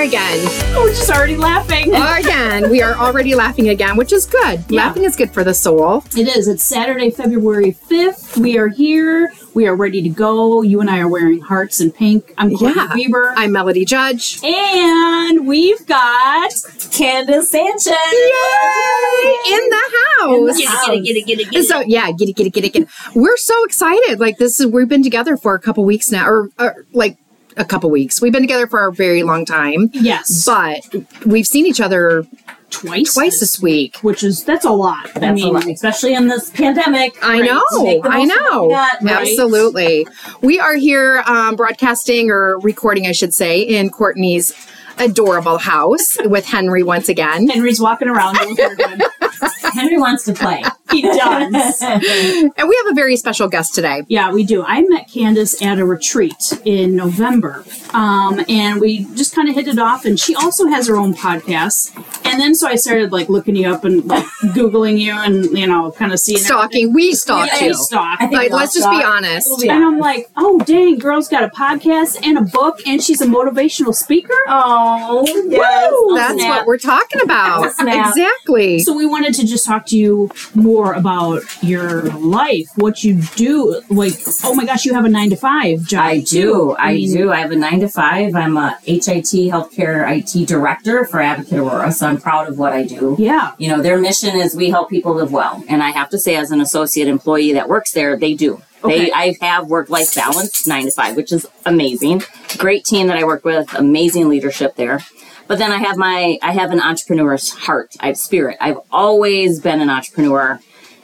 we are again. Oh, We're just already laughing. Again, we are already laughing again, which is good. Yeah. Laughing is good for the soul. It is. It's Saturday, February 5th. We are here. We are ready to go. You and I are wearing hearts and pink. I'm Courtney Yeah. Weber. I'm Melody Judge. and we've got Candace Sanchez. Yay! In the house. Get it, get it, get it, get it. So yeah, get it, get it, get it, get it. We're so excited. Like this is we've been together for a couple weeks now, or, or like a couple weeks. We've been together for a very long time, yes, but we've seen each other twice, twice this week. which is that's a lot. I That's mean, a lot, especially in this pandemic. I Right. know, I most of what know, right? absolutely. We are here um, broadcasting or recording, I should say, in Courtney's adorable house with Henry once again. Henry's walking around. doing very good. Henry wants to play. he does. And we have a very special guest today. Yeah, we do. I met Candace at a retreat in November, um, and we just kind of hit it off. And she also has her own podcast. And then so I started like looking you up and like googling you, and you know, kind of seeing Stalking, we stalked everything. you. Yeah, stalk. Like, let's just be honest. Yeah. And I'm like, oh dang, girl's got a podcast and a book, and she's a motivational speaker. Oh, Oh, yes. Woo! That's Snap. what we're talking about. Exactly. So we wanted to just talk to you more about your life, what you do. Like, oh my gosh, you have a nine to five job. I do. I mean, do. I have a nine to five. I'm a HIT healthcare IT director for Advocate Aurora, so I'm proud of what I do. Yeah. You know, their mission is we help people live well. And I have to say, as an associate employee that works there, they do. Okay. They, I have work life balance, nine to five, which is amazing. Great team that I work with, amazing leadership there. But then I have my, I have an entrepreneur's heart. I have spirit. I've always been an entrepreneur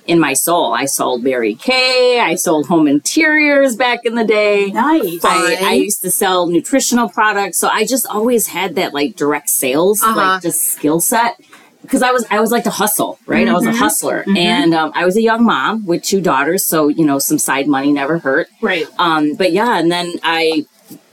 in my soul. I sold Mary Kay. I sold home interiors back in the day. Nice. I, I used to sell nutritional products, so I just always had that like direct sales, Uh-huh. like just skill set. Because I was, I was like to hustle, right? I was a Mm-hmm. hustler, and um, I was a young mom with two daughters, so you know some side money never hurt. Right. Um, but yeah, and then I,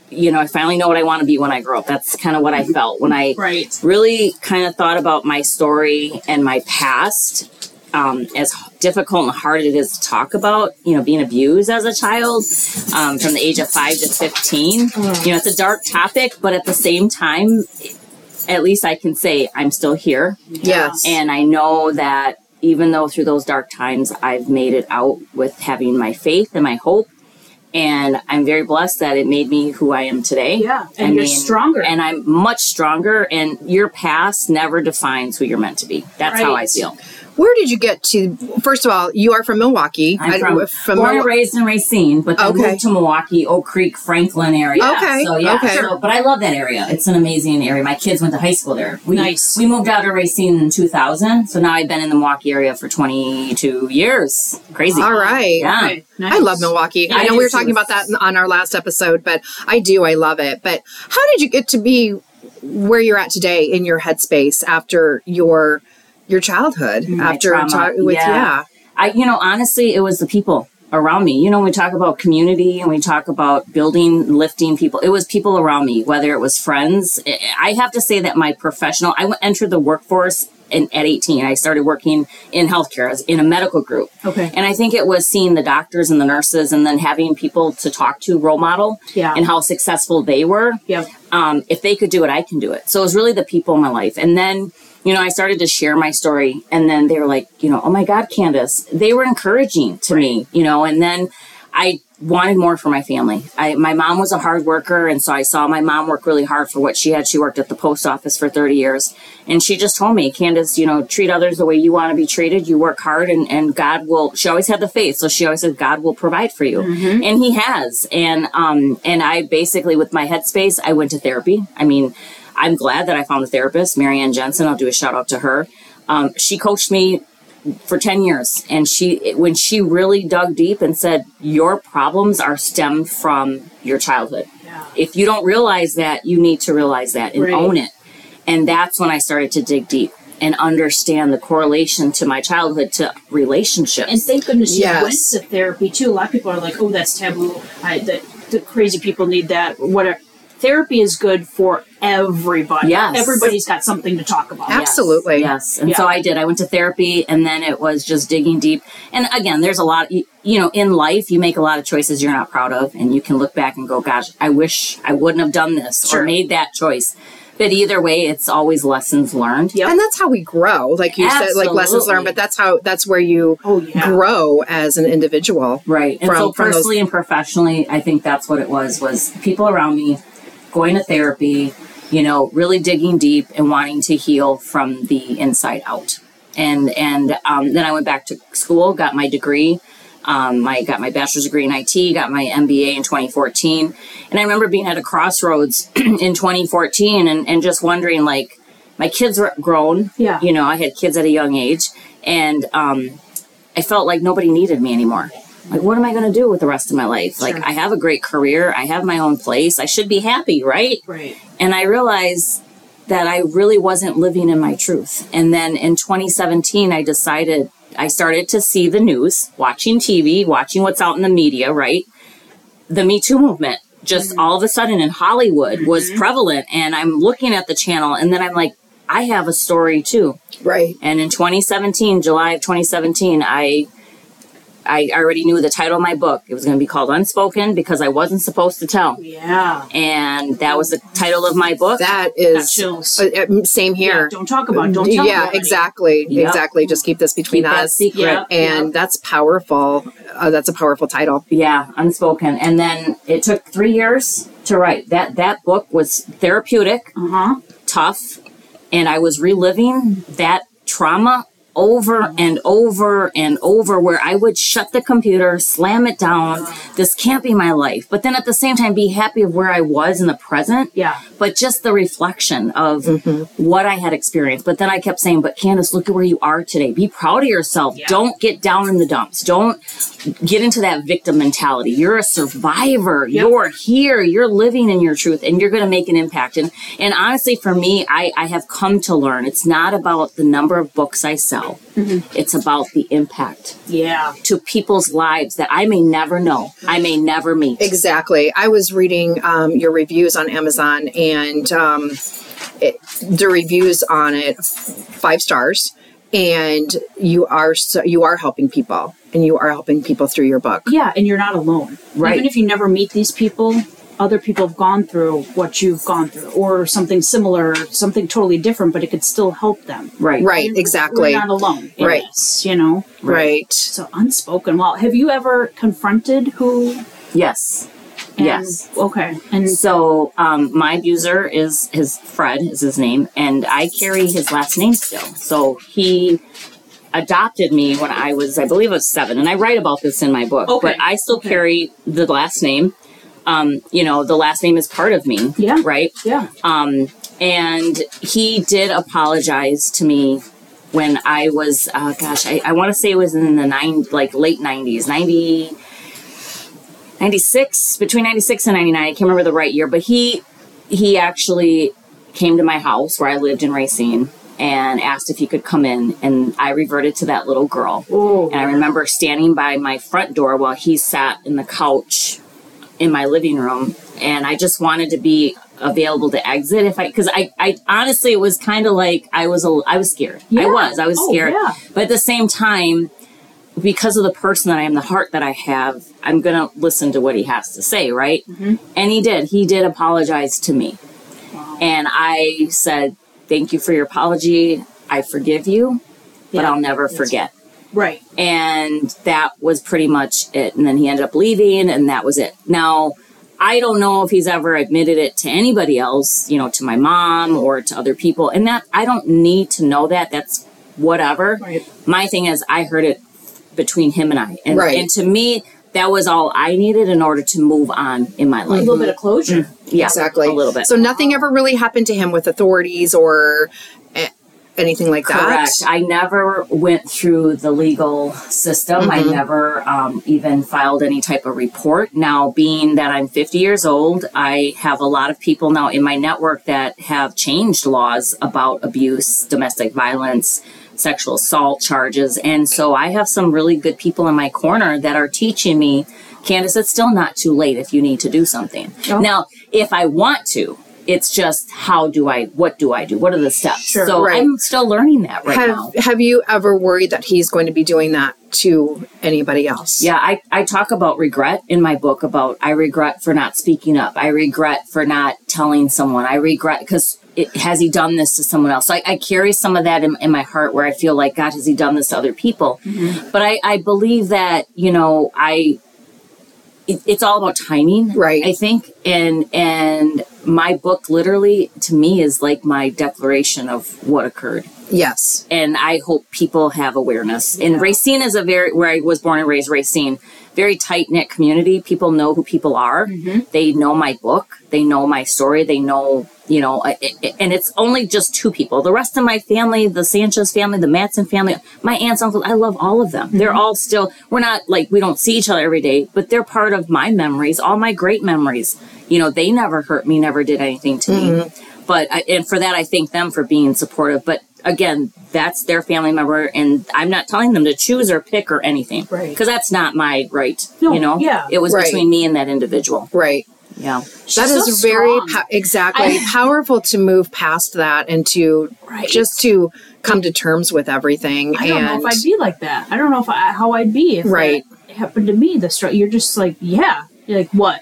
you know, I finally know what I want to be when I grow up. That's kind of what I felt when I Right. really kind of thought about my story and my past. Um, as difficult and hard it is to talk about, you know, being abused as a child um, from the age of five to 15. You know, it's a dark topic, but at the same time, at least I can say I'm still here. Yes. And I know that even though through those dark times, I've made it out with having my faith and my hope. And I'm very blessed that it made me who I am today. Yeah, and I you're stronger. And I'm much stronger. And your past never defines who you're meant to be. That's how I feel. Where did you get to? First of all, you are from Milwaukee. I'm I- from, born and raised in Racine, but then Okay. moved to Milwaukee, Oak Creek, Franklin area. Okay, So yeah, okay. so- but I love that area. It's an amazing area. My kids went to high school there. We, Nice. We moved out of Racine in 2000, so now I've been in the Milwaukee area for 22 years. Crazy. All right. Yeah. Okay. Nice. I love Milwaukee. Yeah, I I know do we were talking about that on our last episode, but I do. I love it. But how did you get to be where you're at today in your headspace after your your childhood? My after trauma, ta- with yeah. yeah. I, you know, honestly, it was the people around me. You know, when we talk about community and we talk about building, lifting people, it was people around me, whether it was friends. I- have to say that my professional, I entered the workforce in, at 18. I started working in healthcare as in a medical group. Okay. And I think it was seeing the doctors and the nurses and then having people to talk to, role model, Yeah. and how successful they were Yep. um, if they could do it, I can do it. So it was really the people in my life. And then, you know, I started to share my story, and then they were like, you know, oh my God, Candace, they were encouraging to me, you know, and then I wanted more for my family. I, my mom was a hard worker, and so I saw my mom work really hard for what she had. She worked at the post office for 30 years, and she just told me, Candace, you know, treat others the way you want to be treated. You work hard, and, and God will. She always had the faith, so she always said, God will provide for you, and He has. And um, and I basically, with my headspace, I went to therapy. I mean, I'm glad that I found a therapist, Marianne Jensen. I'll do a shout out to her. Um, she coached me for 10 years and she when she really dug deep and said your problems are stemmed from your childhood Yeah. if you don't realize that you need to realize that and Right. own it and that's when i started to dig deep and understand the correlation to my childhood to relationships And thank goodness you Yes. went to therapy too. A lot of people are like, "Oh, that's taboo. I, the, the crazy people need that." Whatever. Therapy is good for everybody. Yes. Everybody's got something to talk about. Absolutely. Yes. And Yeah. so I did. I went to therapy and then it was just digging deep. And again, there's a lot, you, you know, in life, you make a lot of choices you're not proud of. And you can look back and go, gosh, I wish I wouldn't have done this Sure. or made that choice. But either way, it's always lessons learned. Yep. And that's how we grow. Like you said, like lessons learned, but that's how that's where you Oh, yeah. grow as an individual. Right. And From- so from those- personally and professionally, I think that's what it was, was people around me going to therapy, you know, really digging deep and wanting to heal from the inside out. And, and, um, then I went back to school, got my degree. Um, I got my bachelor's degree in IT, got my MBA in 2014. And I remember being at a crossroads in 2014 and, and just wondering, like, my kids were grown. Yeah. You know, I had kids at a young age. And, um, I felt like nobody needed me anymore. Like, what am I going to do with the rest of my life? Like, I have a great career. I have my own place. I should be happy, right? Right. And I realized that I really wasn't living in my truth. And then in 2017, I decided I started to see the news, watching TV, watching what's out in the media, right? The Me Too movement just mm-hmm. all of a sudden in Hollywood was mm-hmm. prevalent. And I'm looking at the channel, and then I'm like, I have a story too. Right. And in 2017, July of 2017, I I already knew the title of my book. It was going to be called Unspoken because I wasn't supposed to tell. Yeah. And that was the title of my book. That Got chills. uh, uh, same Yeah, here. don't talk about. it. Don't tell yeah, anybody. exactly, Yep. exactly. Just keep this between Keep that us. secret. Yeah. And that's powerful. Uh, that's a powerful title. Yeah, Unspoken. And then it took three years to write. That that book was therapeutic, Uh huh. tough, and I was reliving that trauma over and over and over where I would shut the computer, slam it down. This can't be my life. But then at the same time be happy of where I was in the present. Yeah. But just the reflection of mm-hmm. what I had experienced. But then I kept saying, but Candace, look at where you are today. Be proud of yourself. Yeah. Don't get down in the dumps. Don't get into that victim mentality. You're a survivor. Yep. You're here. You're living in your truth and you're going to make an impact. And, and honestly, for me, I, I have come to learn it's not about the number of books I sell. It's about the impact Yeah. to people's lives that I may never know. I may never meet. Exactly. I was reading um, your reviews on Amazon, and um, it, the reviews on it five stars, and you are so, you are helping people, and you are helping people through your book. Yeah, and you're not alone. Right. Even if you never meet these people, other people have gone through what you've gone through, or something similar, something totally different, but it could still help them. Right. Right. You're- Exactly. We're not alone. Right. this, you know. Right. So unspoken. Well, have you ever confronted who? Yes. and- Yes. Okay. And So um, my abuser is his Fred is his name, and I carry his last name still. So he adopted me when I was, I believe, I was seven, and I write about this in my book. Okay. But I still Okay. carry the last name. Um, you know, the last name is part of me. Yeah. Right. yeah. Um, and he did apologize to me when I was, uh, gosh, I, I want to say it was in the nine, like late 90s, 90, 96, between 96 and 99. I can't remember the right year, but he, he actually came to my house where I lived in Racine and asked if he could come in. And I reverted to that little girl. Oh. And I remember standing by my front door while he sat in the couch in my living room. And I just wanted to be available to exit if I, because I, I honestly, it was kind of like I was, a, I was scared. yeah. I was, I was Oh, scared. yeah. But at the same time, because of the person that I am, the heart that I have, I'm going to listen to what he has to say, right? Mm-hmm. And he did. He did apologize to me. And I said, Thank you for your apology. I forgive you, but I'll never forget Right. and that was pretty much it. And then he ended up leaving, and that was it. Now, I don't know if he's ever admitted it to anybody else, you know, to my mom or to other people, and that I don't need to know that. That's whatever. Right. My thing is, I heard it between him and I, and, Right. and to me, that was all I needed in order to move on in my life. A little bit of closure. Mm-hmm. Yeah, Exactly. a little bit. So nothing ever really happened to him with authorities or anything like Correct. that. Correct. I never went through the legal system. I never um, even filed any type of report. Now, being that I'm 50 years old, I have a lot of people now in my network that have changed laws about abuse, domestic violence, sexual assault charges. And so I have some really good people in my corner that are teaching me, Candace, it's still not too late if you need to do something. Oh. Now, if I want to, it's just how do I, what do I do? What are the steps? Sure, so right. I'm still learning that right have now. Have you ever worried that he's going to be doing that to anybody else? Yeah, I, I talk about regret in my book about I regret for not speaking up. I regret for not telling someone. I regret because has he done this to someone else? So I, I carry some of that in, in my heart where I feel like, God, has he done this to other people? Mm-hmm. But I, I believe that, you know, I, it, it's all about timing. Right. I think. And, and my book literally to me is like my declaration of what occurred Yes. and I hope people have awareness. And Racine is a very where I was born and raised, Racine, very tight knit community. People know who people are. Mm-hmm. They know my book. They know my story. They know you know, I- I- and it's only just two people. The rest of my family, the Sanchez family, the Matson family, my aunts, uncles, I love all of them. Mm-hmm. They're all still. We're not like we don't see each other every day, but they're part of my memories, all my great memories. You know, they never hurt me, never did anything to me mm-hmm. but I, and for that I thank them for being supportive. But again, that's their family member, and I'm not telling them to choose or pick or anything, Right. Because that's not my right. No, you know, yeah. it was Right. between me and that individual. Right. Yeah, That so is very po- exactly powerful to move past that and to Right. just to come to terms with everything. I don't and know if I'd be like that. I don't know if I, how I'd be if Right. that happened to me. The str- you're just like, yeah, you're like what?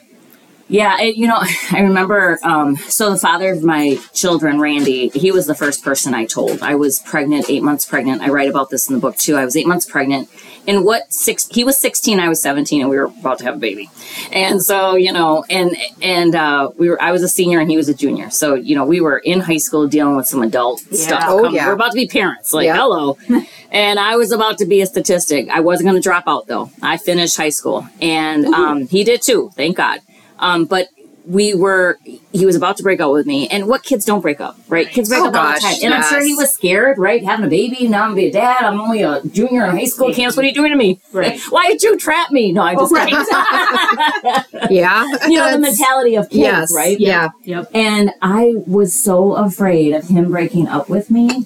Yeah. And, you know, I remember. Um, so the father of my children, Randy, he was the first person I told. I was pregnant, eight months pregnant. I write about this in the book too. I was eight months pregnant. And what six? He was sixteen. I was seventeen, and we were about to have a baby. And so, you know, and and uh, we were. I was a senior, and he was a junior. So, you know, we were in high school dealing with some adult stuff. Oh, coming. yeah. We're about to be parents. Like, Yeah. hello. and I was about to be a statistic. I wasn't going to drop out though. I finished high school, and um, he did too. Thank God. Um, but we were. He was about to break up with me, and what kids don't break up, right? Kids break Oh, up all the time, and I'm sure he was scared, right? Having a baby. Now I'm gonna be a dad. I'm only a junior in high school. Candace, what are you doing to me? Right. Why did you trap me? No, I just right. yeah, you know the mentality of kids, Yes, right? Yeah. Yep. And I was so afraid of him breaking up with me.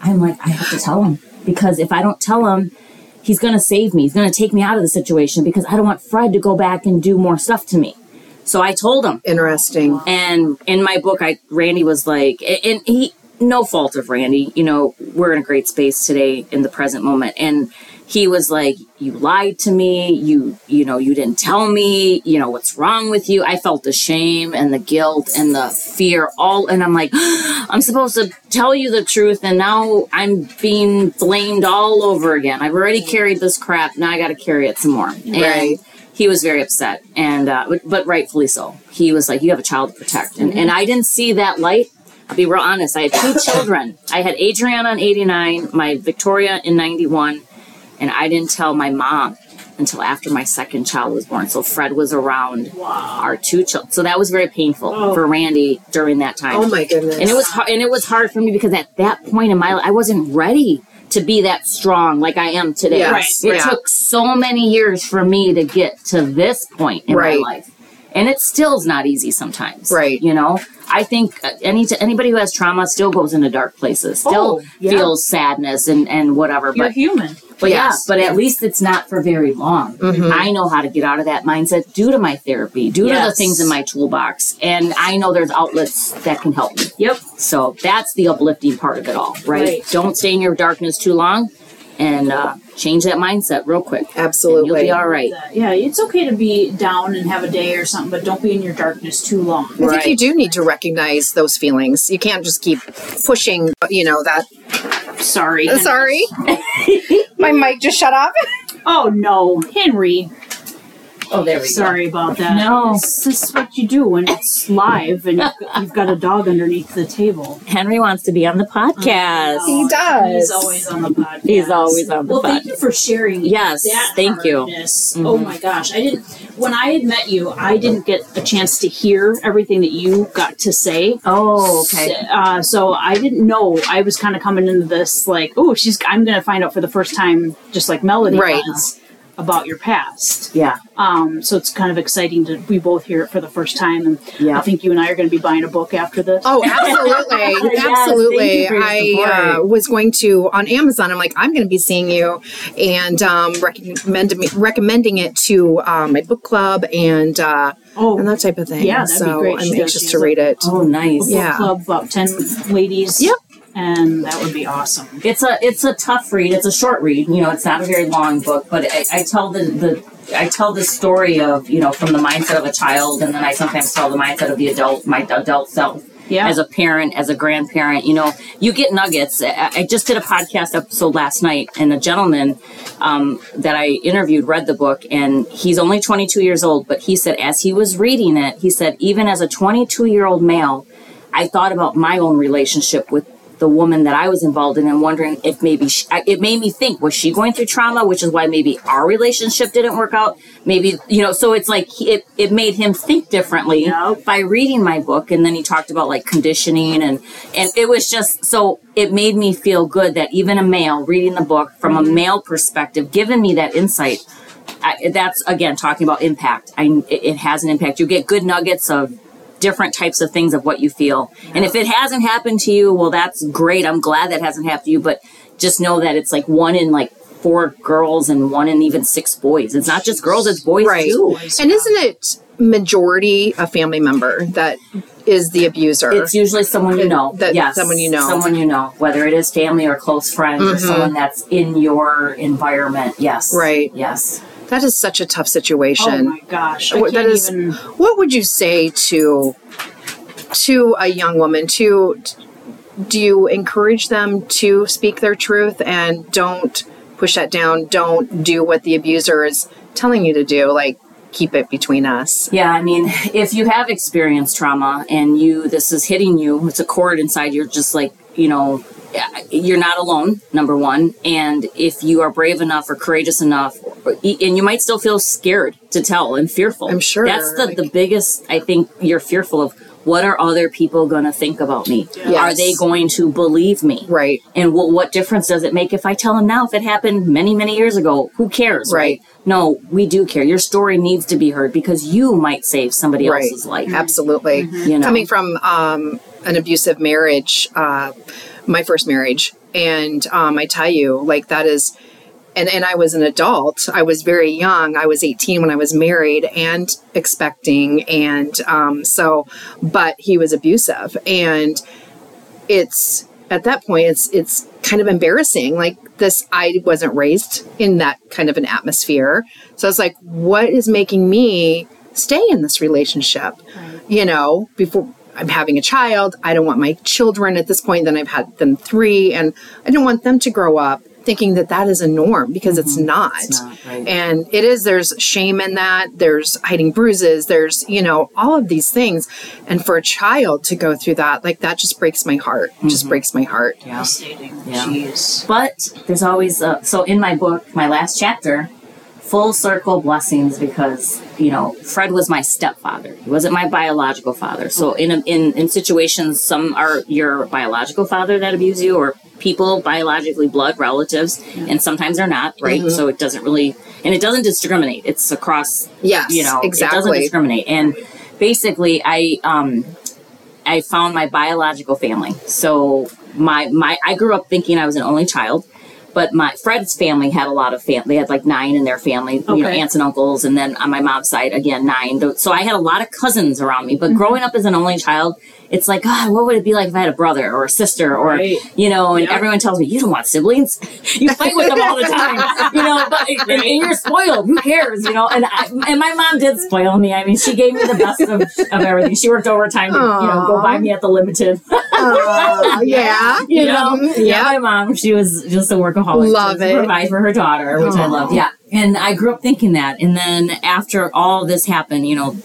I'm like, I have to tell him because if I don't tell him, he's going to save me. He's going to take me out of the situation because I don't want Fred to go back and do more stuff to me. So I told him. Interesting. And in my book, I Randy was like, and he, no fault of Randy, you know, we're in a great space today in the present moment. And he was like, you lied to me. You, you know, you didn't tell me, you know, what's wrong with you. I felt the shame and the guilt and the fear all. And I'm like, I'm supposed to tell you the truth. And now I'm being blamed all over again. I've already carried this crap. Now I got to carry it some more. And Right. He was very upset and uh, but, but rightfully so. He was like you have a child to protect. And, and i didn't see that light. I'll be real honest i had two children. I had adriana in 89 my victoria in 91 and i didn't tell my mom until after my second child was born. So fred was around our two children so that was very painful for randy during that time. Oh my goodness. and it was hard, and it was hard for me because at that point in my life, I wasn't ready to be that strong like I am today. Yes, It yeah. took so many years for me to get to this point in Right. my life. And it still is not easy sometimes. Right. You know, I think uh, any anybody who has trauma still goes into dark places, still Oh, yeah. feels sadness and, and whatever. You're but human. but Yes. Mm-hmm. yeah, but at least it's not for very long. I know how to get out of that mindset due to my therapy, due to the things in my toolbox. And I know there's outlets that can help me. Yep. So that's the uplifting part of it all, right? Right. Don't stay in your darkness too long and uh, change that mindset real quick. And Absolutely. you'll be all right. Yeah, it's okay to be down and have a day or something, but don't be in your darkness too long. I think Right. you do need to recognize those feelings. You can't just keep pushing, you know, that. Sorry. Sorry. My mic just shut off. Oh no, Henry. Oh, there we go. Sorry about that. No. This, this is what you do when it's live and you've, you've got a dog underneath the table. Henry wants to be on the podcast. He does. He's always on the podcast. He's always on the podcast. Well, thank you for sharing. Yes, that thank you. hardness. Oh my gosh, I didn't. When I had met you, I didn't get a chance to hear everything that you got to say. Oh, okay. Uh, so I didn't know. I was kind of coming into this like, oh, she's. I'm going to find out for the first time, just like Melody Right. was, about your past. Yeah. Um, so it's kind of exciting to we both hear it for the first time, and Yeah. I think you and I are going to be buying a book after this. Oh, absolutely, Yes, absolutely. thank you for your I uh, was going to on Amazon. I'm like, I'm going to be seeing you, and um, recommend recommending it to uh, my book club and uh, Oh. and that type of thing. Yeah, that'd be so great. I'm She does. anxious to read it. Oh, nice. book Yeah. club about 10 ladies. Yep. And that would be awesome. It's a it's a tough read. It's a short read. You know, it's not a very long book, but I, I tell the, the I tell the story of you know from the mindset of a child, and then I sometimes tell the mindset of the adult, my adult self. Yeah. As a parent, as a grandparent, you know, you get nuggets. I, I just did a podcast episode last night, and a gentleman um, that I interviewed read the book, and he's only 22 years old. But he said, as he was reading it, he said, even as a 22 year old male, I thought about my own relationship with the woman that I was involved in and wondering if maybe she, it made me think was she going through trauma which is why maybe our relationship didn't work out? Maybe you know so it's like he- it, it made him think differently Yep. by reading my book. And then he talked about like conditioning and and it was just so it made me feel good that even a male reading the book from a mm-hmm. male perspective given me that insight I, that's again talking about impact. I, it has an impact. You get good nuggets of different types of things of what you feel. And if it hasn't happened to you, well, that's great. I'm glad that hasn't happened to you, but just know that it's like one in like four girls and one in even six boys. It's not just girls, it's boys Right. too. And isn't it majority a family member that is the abuser? It's usually someone you know. That- yes. someone you know. Someone you know, whether it is family or close friends or mm-hmm. someone that's in your environment. Yes. Right. Yes. That is such a tough situation. Oh my gosh. I that is even. what would you say to to a young woman to do you encourage them to speak their truth and don't push that down don't do what the abuser is telling you to do like keep it between us Yeah, I mean, if you have experienced trauma and you this is hitting you, it's a chord inside. You're just like, you know, you're not alone. Number one, and if you are brave enough or courageous enough, and you might still feel scared to tell and fearful. I'm sure, that's the like- the biggest. I think you're fearful of. What are other people going to think about me? Yes. Are they going to believe me? right And what what difference does it make if I tell them now? If it happened many many years ago, who cares? Right. No, we do care. Your story needs to be heard because you might save somebody right else's life. absolutely You know, coming from um, an abusive marriage uh, my first marriage. And um, i tell you like that is and, and i was an adult. I was very young. I was 18 when i was married and expecting and um, so but he was abusive. And it's at that point it's it's kind of embarrassing. Like this i wasn't raised in that kind of an atmosphere. So i was like what is making me stay in this relationship? You know before i'm having a child i don't want my children at this point then i've had them three and i don't want them to grow up thinking that that is a norm because it's not, It's not, right. and it is there's shame in that there's hiding bruises there's you know all of these things and for a child to go through that like that just breaks my heart It just breaks my heart Yeah. Yeah. Jeez. But there's always uh, so in my book, my last chapter, full circle blessings because you know Fred was my stepfather. He wasn't my biological father. So in a, in in situations, some are your biological father that abuse you, or people biologically blood relatives, and sometimes they're not. Right. So it doesn't really and it doesn't discriminate. It's across. Yes, You know, it doesn't discriminate. And basically, I um I found my biological family. So my my I grew up thinking I was an only child, but my Fred's family had a lot of family. They had like nine in their family, you know, aunts and uncles, and then on my mom's side again nine. So I had a lot of cousins around me. But Mm-hmm. growing up as an only child, it's like God, what would it be like if I had a brother or a sister or Right. you know? And Yeah. everyone tells me you don't want siblings. you fight with them all the time, you know. But and, and you're spoiled. Who cares, you know? And I, and my mom did spoil me. I mean, she gave me the best of, of everything. She worked overtime to you know go buy me at the limited. Oh, yeah You know, Mhm. yeah. yeah My mom, she was just a workaholic. Love to it. Provide for her daughter, which I love. Yeah, and I grew up thinking that. And then after all this happened, you know,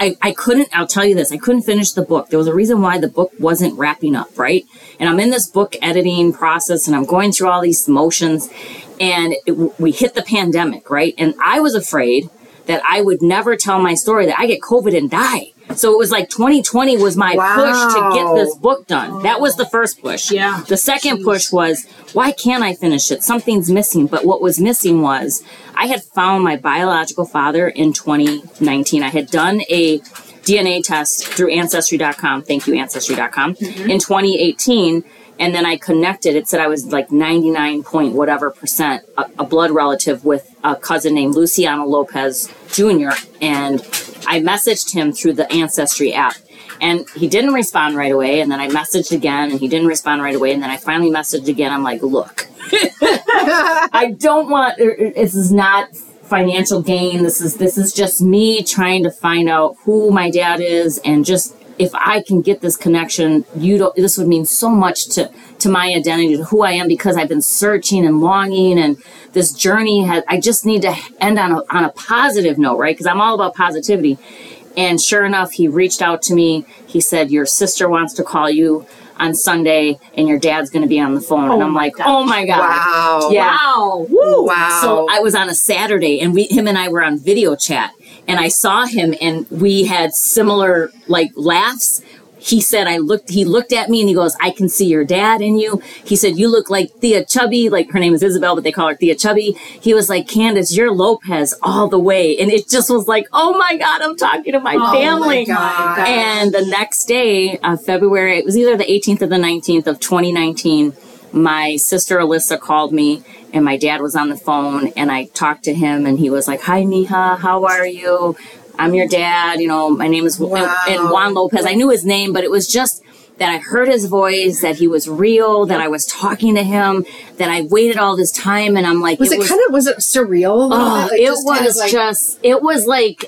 I, I couldn't. I'll tell you this: I couldn't finish the book. There was a reason why the book wasn't wrapping up, right? And I'm in this book editing process, and I'm going through all these motions, and it, we hit the pandemic, right? And I was afraid that I would never tell my story, that I get COVID and die. So it was like 2020 was my push to get this book done. That was the first push. Yeah. The second Jeez. push was, why can't I finish it? Something's missing. But what was missing was, I had found my biological father in 2019. I had done a DNA test through Ancestry.com. Thank you, Ancestry.com. Mm-hmm. In 2018. And then I connected. It said I was like 99 point whatever percent a, a blood relative with a cousin named Luciano Lopez Jr. And I messaged him through the Ancestry app. And he didn't respond right away. And then I messaged again and he didn't respond right away. And then I finally messaged again. I'm like, look, I don't want, er, er, this is not financial gain. This is, this is just me trying to find out who my dad is and just, if I can get this connection, you don't, this would mean so much to, to my identity, to who I am, because I've been searching and longing and this journey has, I just need to end on a, on a positive note, right? Because I'm all about positivity. And sure enough, he reached out to me. He said, Your sister wants to call you on Sunday and your dad's going to be on the phone. and Oh I'm like, gosh. Oh my God. Wow. Yeah. Wow. Woo. Wow. So I was on a Saturday and we, him and I were on video chat and I saw him and we had similar like laughs. He said, I looked, he looked at me and he goes, I can see your dad in you. He said, you look like Tía Chubby, like her name is Isabel, but they call her Tía Chubby. He was like, Candace, you're Lopez all the way. And it just was like, oh my God, I'm talking to my Oh my family. God. And the next day, uh, February, it was either the 18th or the 19th of 2019, my sister Alyssa called me and my dad was on the phone and I talked to him and he was like, Hi, Mija, how are you? I'm your dad. You know, my name is Wow. and Juan Lopez. I knew his name, but it was just that I heard his voice, that he was real, that I was talking to him, that I waited all this time and I'm like, was it, kind of was it surreal? Oh. Like, it just kind of was like- just it was like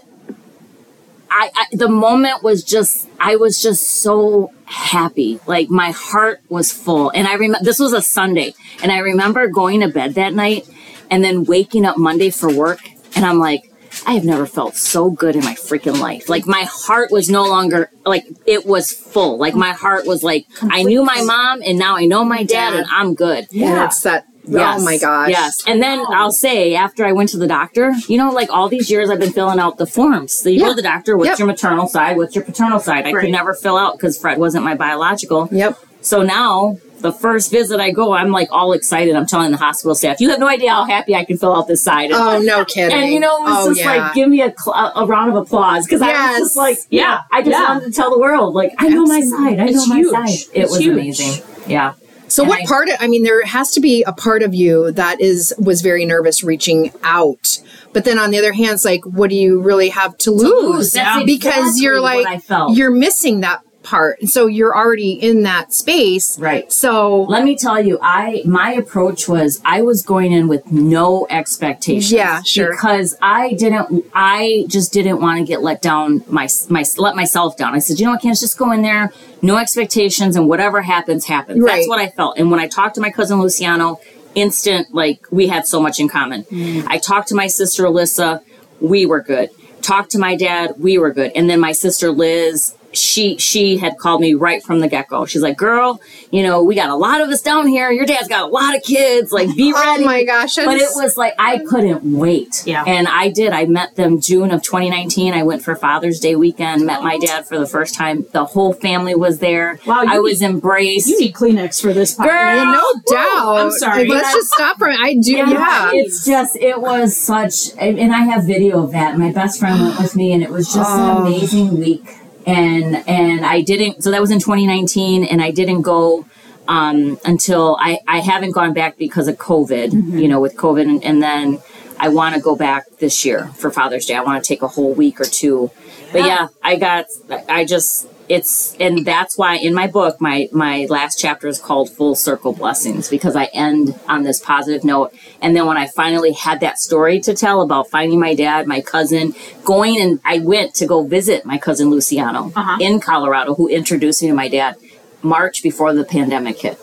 I, I the moment was just I was just so happy. Like my heart was full. And I remember this was a Sunday and I remember going to bed that night and then waking up Monday for work and I'm like I have never felt so good in my freaking life. Like my heart was no longer like it was full. Like my heart was like I knew my mom and now I know my dad and I'm good. and it's that. Yes. Oh my gosh. Yes. And then I'll say after I went to the doctor, you know, like all these years I've been filling out the forms. So you go Yeah. to the doctor, what's Yep. your maternal side? What's your paternal side? I Right. could never fill out because Fred wasn't my biological. Yep. So now the first visit I go, I'm like all excited. I'm telling the hospital staff, you have no idea how happy I can fill out this side. And, Oh no kidding. and you know, it was oh, just yeah. like, give me a, cl- a round of applause because I was just like, yeah, I just Yeah. wanted to tell the world, like, I know my side. I know It's my huge. side. It It's was huge. amazing. Yeah. So And what I- part of I mean there has to be a part of you that is was very nervous reaching out. But then on the other hand it's like what do you really have to, lose? lose, Because exactly you're like you're missing that part. And so you're already in that space. Right. So Let me tell you, I my approach was I was going in with no expectations. Yeah, sure. Because I didn't, I just didn't want to get let down. My my let myself down. I said, you know what, Candace, just go in there, no expectations, and whatever happens, happens. Right. That's what I felt. And when I talked to my cousin Luciano, instant like we had so much in common. Mm. I talked to my sister Alyssa, we were good. Talked to my dad, we were good. And then my sister Liz, she she had called me right from the get go. She's like, "Girl, you know, we got a lot of us down here. Your dad's got a lot of kids. Like, be oh ready." Oh my gosh. But it was like I couldn't wait. Yeah. And I did. I met them June of 2019. I went for Father's Day weekend, met my dad for the first time. The whole family was there. Wow, you I need- was embraced. You need Kleenex for this podcast. Girl! Yeah, no doubt. I'm sorry. Let's just stop for I do yeah. It's just, it was such, and and I have video of that. My best friend went with me, and it was just Oh. an amazing week. And and I didn't. So that was in 2019, and I didn't go um, until I I haven't gone back because of COVID. Mm-hmm. You know, with COVID, and, and then I want to go back this year for Father's Day. I want to take a whole week or two. But yeah, I got. I just. It's and that's why in my book my my last chapter is called full circle blessings because I end on this positive note and then when I finally had that story to tell about finding my dad my cousin going and I went to go visit my cousin Luciano Uh-huh. in Colorado who introduced me to my dad March before the pandemic hit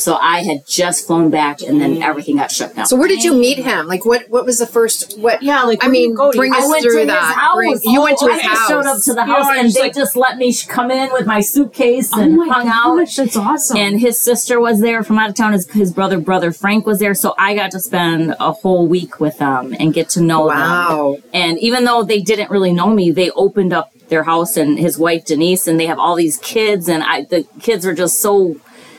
so I had just flown back and then mm. everything got shut down So where did you meet him? Like what what was the first what Yeah, like, I where do you mean go to? bring I us went through to that. his house. Bring- you went to his I just house. showed up to the house and they like- just let me come in with my suitcase Oh and my hung out. that's awesome. And his sister was there from out of town. His, his brother, brother Frank, was there. So I got to spend a whole week with them and get to know Wow. them. And even though they didn't really know me, they opened up their house and his wife Denise, and they have all these kids, and I the kids were just so,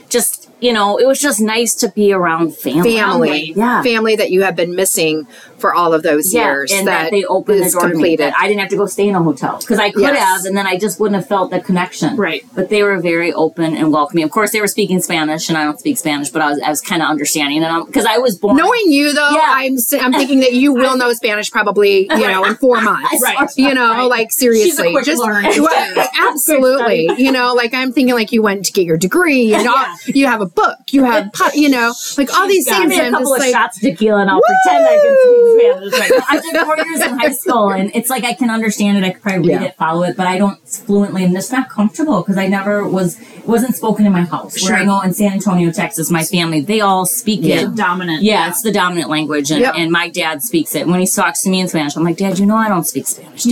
just you know, it was just nice to be around family. family, Yeah. family that you have been missing for all of those years and that, they opened the door to me. completed. I didn't have to go stay in a hotel because I could Yes. have, and then I just wouldn't have felt the connection. Right. But they were very open and welcoming. Of course, they were speaking Spanish, and I don't speak Spanish, but I was, I was kind of understanding, and because I was born. Knowing you though, Yeah. I'm I'm thinking that you will know Spanish probably you know in four months. Right. You know, Right. like seriously, quick just learner. Well, absolutely. You know, like I'm thinking like you went to get your degree and all, you have a book, you have you know, like all these Give things. me a couple just of like, shots of tequila and I'll pretend I can speak Spanish. Right now. I did four years in high school, and it's like I can understand it. I could probably read Yeah. it, follow it, but I don't fluently. I'm just not comfortable because I never was. It wasn't spoken in my house. Where I Sure. know in San Antonio, Texas, my family they all speak Yeah. it. Dominant. Yeah, it's the dominant language, and, Yep. and my dad speaks it. When he talks to me in Spanish, I'm like, Dad, you know I don't speak Spanish, Dad.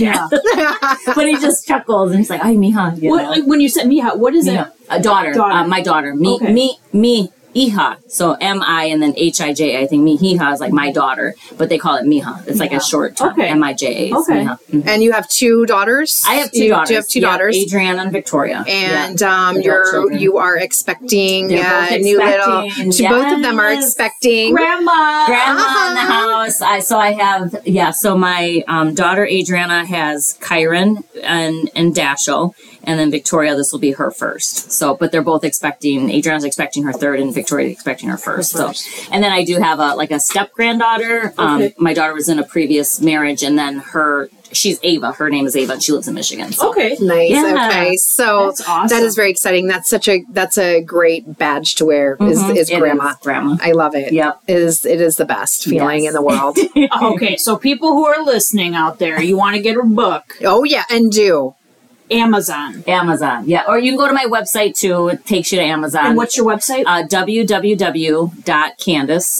Yeah. but he just chuckles and he's like, "Ay, mija," you know? What, when you said Mija, what is Mija. it? a daughter, Daughter. Uh, my daughter, me, Okay. me, me, hija. So M I and then H I J. I think me hija is like my daughter, but they call it mija. It's like a short term. Okay. M I J A. Okay. mija. Mhm. and you have two daughters. I have two you, daughters. You have two Yeah, daughters. Adriana and Victoria. and Yeah. um, you're children. you are expecting They're uh, both new little. expecting, to Both of them are expecting. Grandma. Grandma in the Uh-huh. house. I, so I have yeah. So my um, daughter Adriana has Kyron and and Dashiell, and then Victoria. This will be her first. So, but they're both expecting. Adriana's expecting her third, and Victoria's expecting her first. Her first. So, and then I do have a like a step granddaughter. Um, Okay. My daughter was in a previous marriage, and then her she's Ava. Her name is Ava, and she lives in Michigan. So. Okay. Nice. Yeah. Okay. So That's awesome. that is very exciting. That's such a that's a great badge to wear. Is Mhm. is It grandma. grandma. I love it. Yep. It is it is the best feeling Yes. in the world. Okay, so people who are listening out there, you want to get her book, oh yeah, and do. Amazon. Amazon, yeah, or you can go to my website too. It takes you to Amazon. And what's your website? uh, www.candace,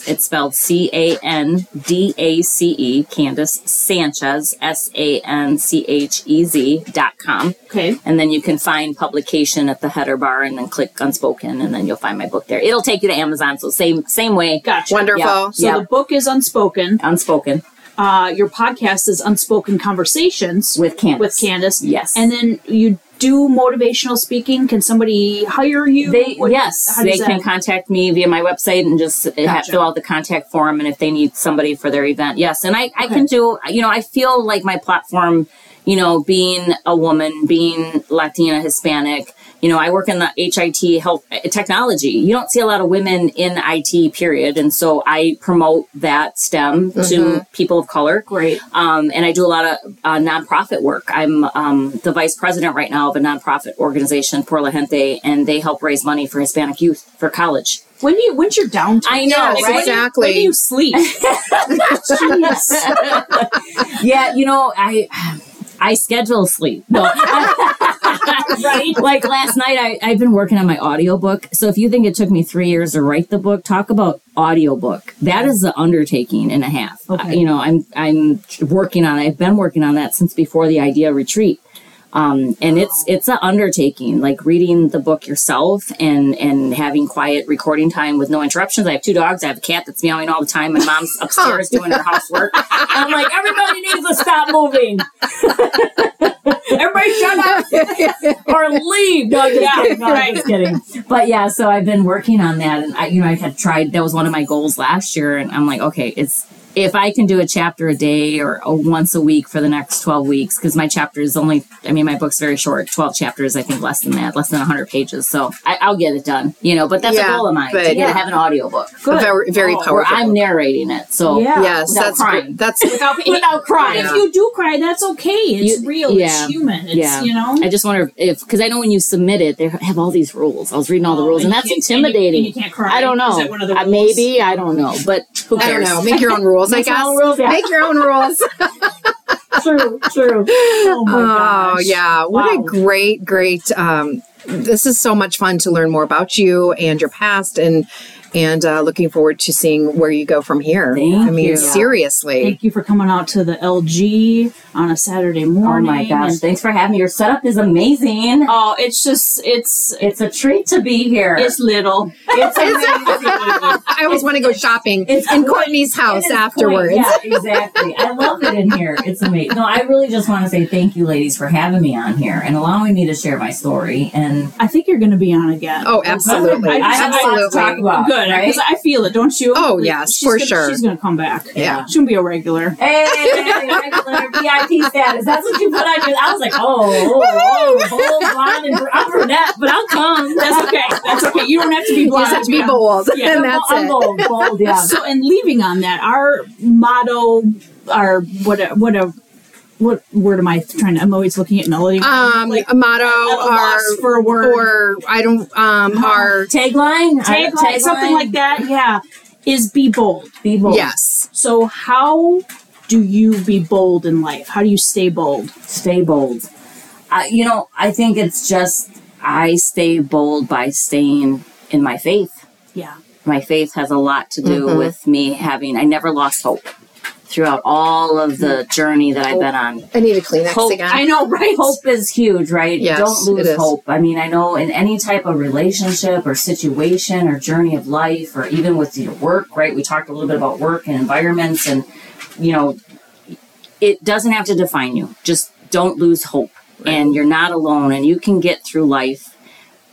it's spelled C A N D A C E, Candace Sanchez, S A N C H E Z dot com. okay. And then you can find publication at the header bar and then click Unspoken, and then you'll find my book there. It'll take you to Amazon, so same same way. Gotcha. Wonderful. Yeah. So the book is Unspoken. Unspoken Uh, your podcast is Unspoken Conversations with Candace. with Candace. Yes. And then you do motivational speaking. Can somebody hire you? They What- yes, they does can contact me via my website and just uh, have, fill out the contact form. And if they need somebody for their event, yes, and I, I can do. You know, I feel like my platform. You know, being a woman, being Latina, Hispanic. You know, I work in the HIT health uh, technology. You don't see a lot of women in IT, period. And so I promote that STEM to people of color. Great. Um, and I do a lot of uh, nonprofit work. I'm um, the vice president right now of a nonprofit organization, Por la Gente, and they help raise money for Hispanic youth for college. When do you? When's your downtime? I know, Yes, right? When do you- exactly. When do you sleep? Yeah, you know, I I schedule sleep. No. right? Like last night I, I've been working on my audiobook. So if you think it took me three years to write the book, talk about audiobook. That is an undertaking and a half. Okay. Uh, you know, I'm I'm working on I've been working on that since before the idea retreat. Um, and it's it's an undertaking, like reading the book yourself and and having quiet recording time with no interruptions. I have two dogs. I have a cat that's meowing all the time. My mom's upstairs doing her housework. And I'm like, everybody needs to stop moving. Everybody shut up or leave. No, Yeah. No. I'm just kidding. But yeah, so I've been working on that, and I, you know, I had tried. That was one of my goals last year, and I'm like, okay, it's if I can do a chapter a day or a once a week for the next 12 weeks, because my chapter is only, I mean, my book's very short, 12 chapters, I think less than that, less than 100 pages. So I, I'll get it done, you know, but that's Yeah, a goal of mine but- to get, Yeah. have an audiobook Good. Very very Oh, where powerful. I'm narrating it. So Yeah. yes, without that's crying. great. That's Without, without crying. If you do cry, that's okay. It's You- real. yeah. It's human. It's Yeah. you know. I just wonder if, because I know when you submit it, they have all these rules. I was reading all the Oh, rules, and and that's can't- and you- intimidating. and you can't cry. I don't know. Is that one of the Uh, maybe I don't know, but who I cares? don't know. Make your own rules. I Make your guess. own rules, yeah. Make your own rules. true, true. Oh my Oh yeah, what a great, great. Um, this is so much fun to learn more about you and your past, and and uh, looking forward to seeing where you go from here. Thank I mean, you. seriously. Thank you for coming out to the LG on a Saturday morning. Oh my gosh! and- Thanks for having me. Your setup is amazing. oh, it's just it's It's a treat to be here. it's little. It's amazing. I always want to go shopping It's in Courtney's house afterwards. quite- yeah, exactly. I love it in here. It's amazing. No, I really just want to say thank you, ladies, for having me on here and allowing me to share my story. And I think you're going to be on again. Oh, absolutely. I- I have a lot to absolutely. talk about. Good, right? because I feel it, don't you? Oh, Like, yes, for gonna- sure. She's to come back. Yeah. She'll be a regular. Hey, regular VIP status. That's what you put on your. I was like, oh, oh, oh bold, blonde, and I'm brunette, but I'll come. That's okay. That's okay. You don't have to be You blind. just have to be yeah. bold, Yeah, and that's I'm it. bold, bold, yeah. So, and leaving on that, our motto, our what a what, a, what word am I trying to? I'm always looking at Melody. Um, Like, a motto or for a word. or I don't um our Tagline, I- tagline, something like that. Yeah, is be bold. Be bold. yes. So, how do you be bold in life? How do you stay bold? stay bold. I, you know, I think it's just I stay bold by staying in my faith. Yeah. My faith has a lot to do Mm-hmm. with me having. I never lost hope throughout all of the mm. journey that I've been on. I need a Kleenex Hope- again. I know, right? Hope is huge, right? Yes, Don't lose hope. I mean, I know in any type of relationship or situation or journey of life, or even with your work, right? We talked a little bit about work and environments, and you know, it doesn't have to define you. Just don't lose hope, and you're not alone, and you can get through life.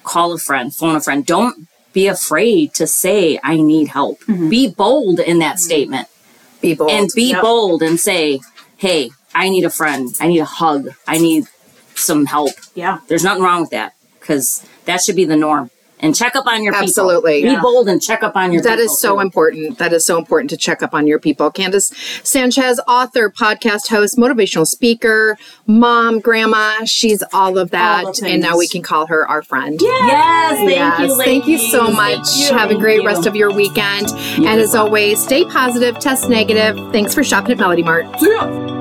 Call a friend, phone a friend. Don't be afraid to say, "I need help." Mm-hmm. Be bold in that mm-hmm. statement Be bold. and be Yep. bold and say, "Hey, I need a friend. I need a hug. I need some help." Yeah. There's nothing wrong with that because that should be the norm. And check up on your people. Absolutely. Be bold and check up on your That is so too. important. That is so important to check up on your people. Candace Sanchez, author, podcast host, motivational speaker, mom, grandma. She's all of that. All and now we can call her our friend. Yes, thank yes, you. thank you so much. You. Have a great Thank rest you. of your weekend. You and as as well. always, stay positive, test negative. Thanks for shopping at Melody Mart. See ya.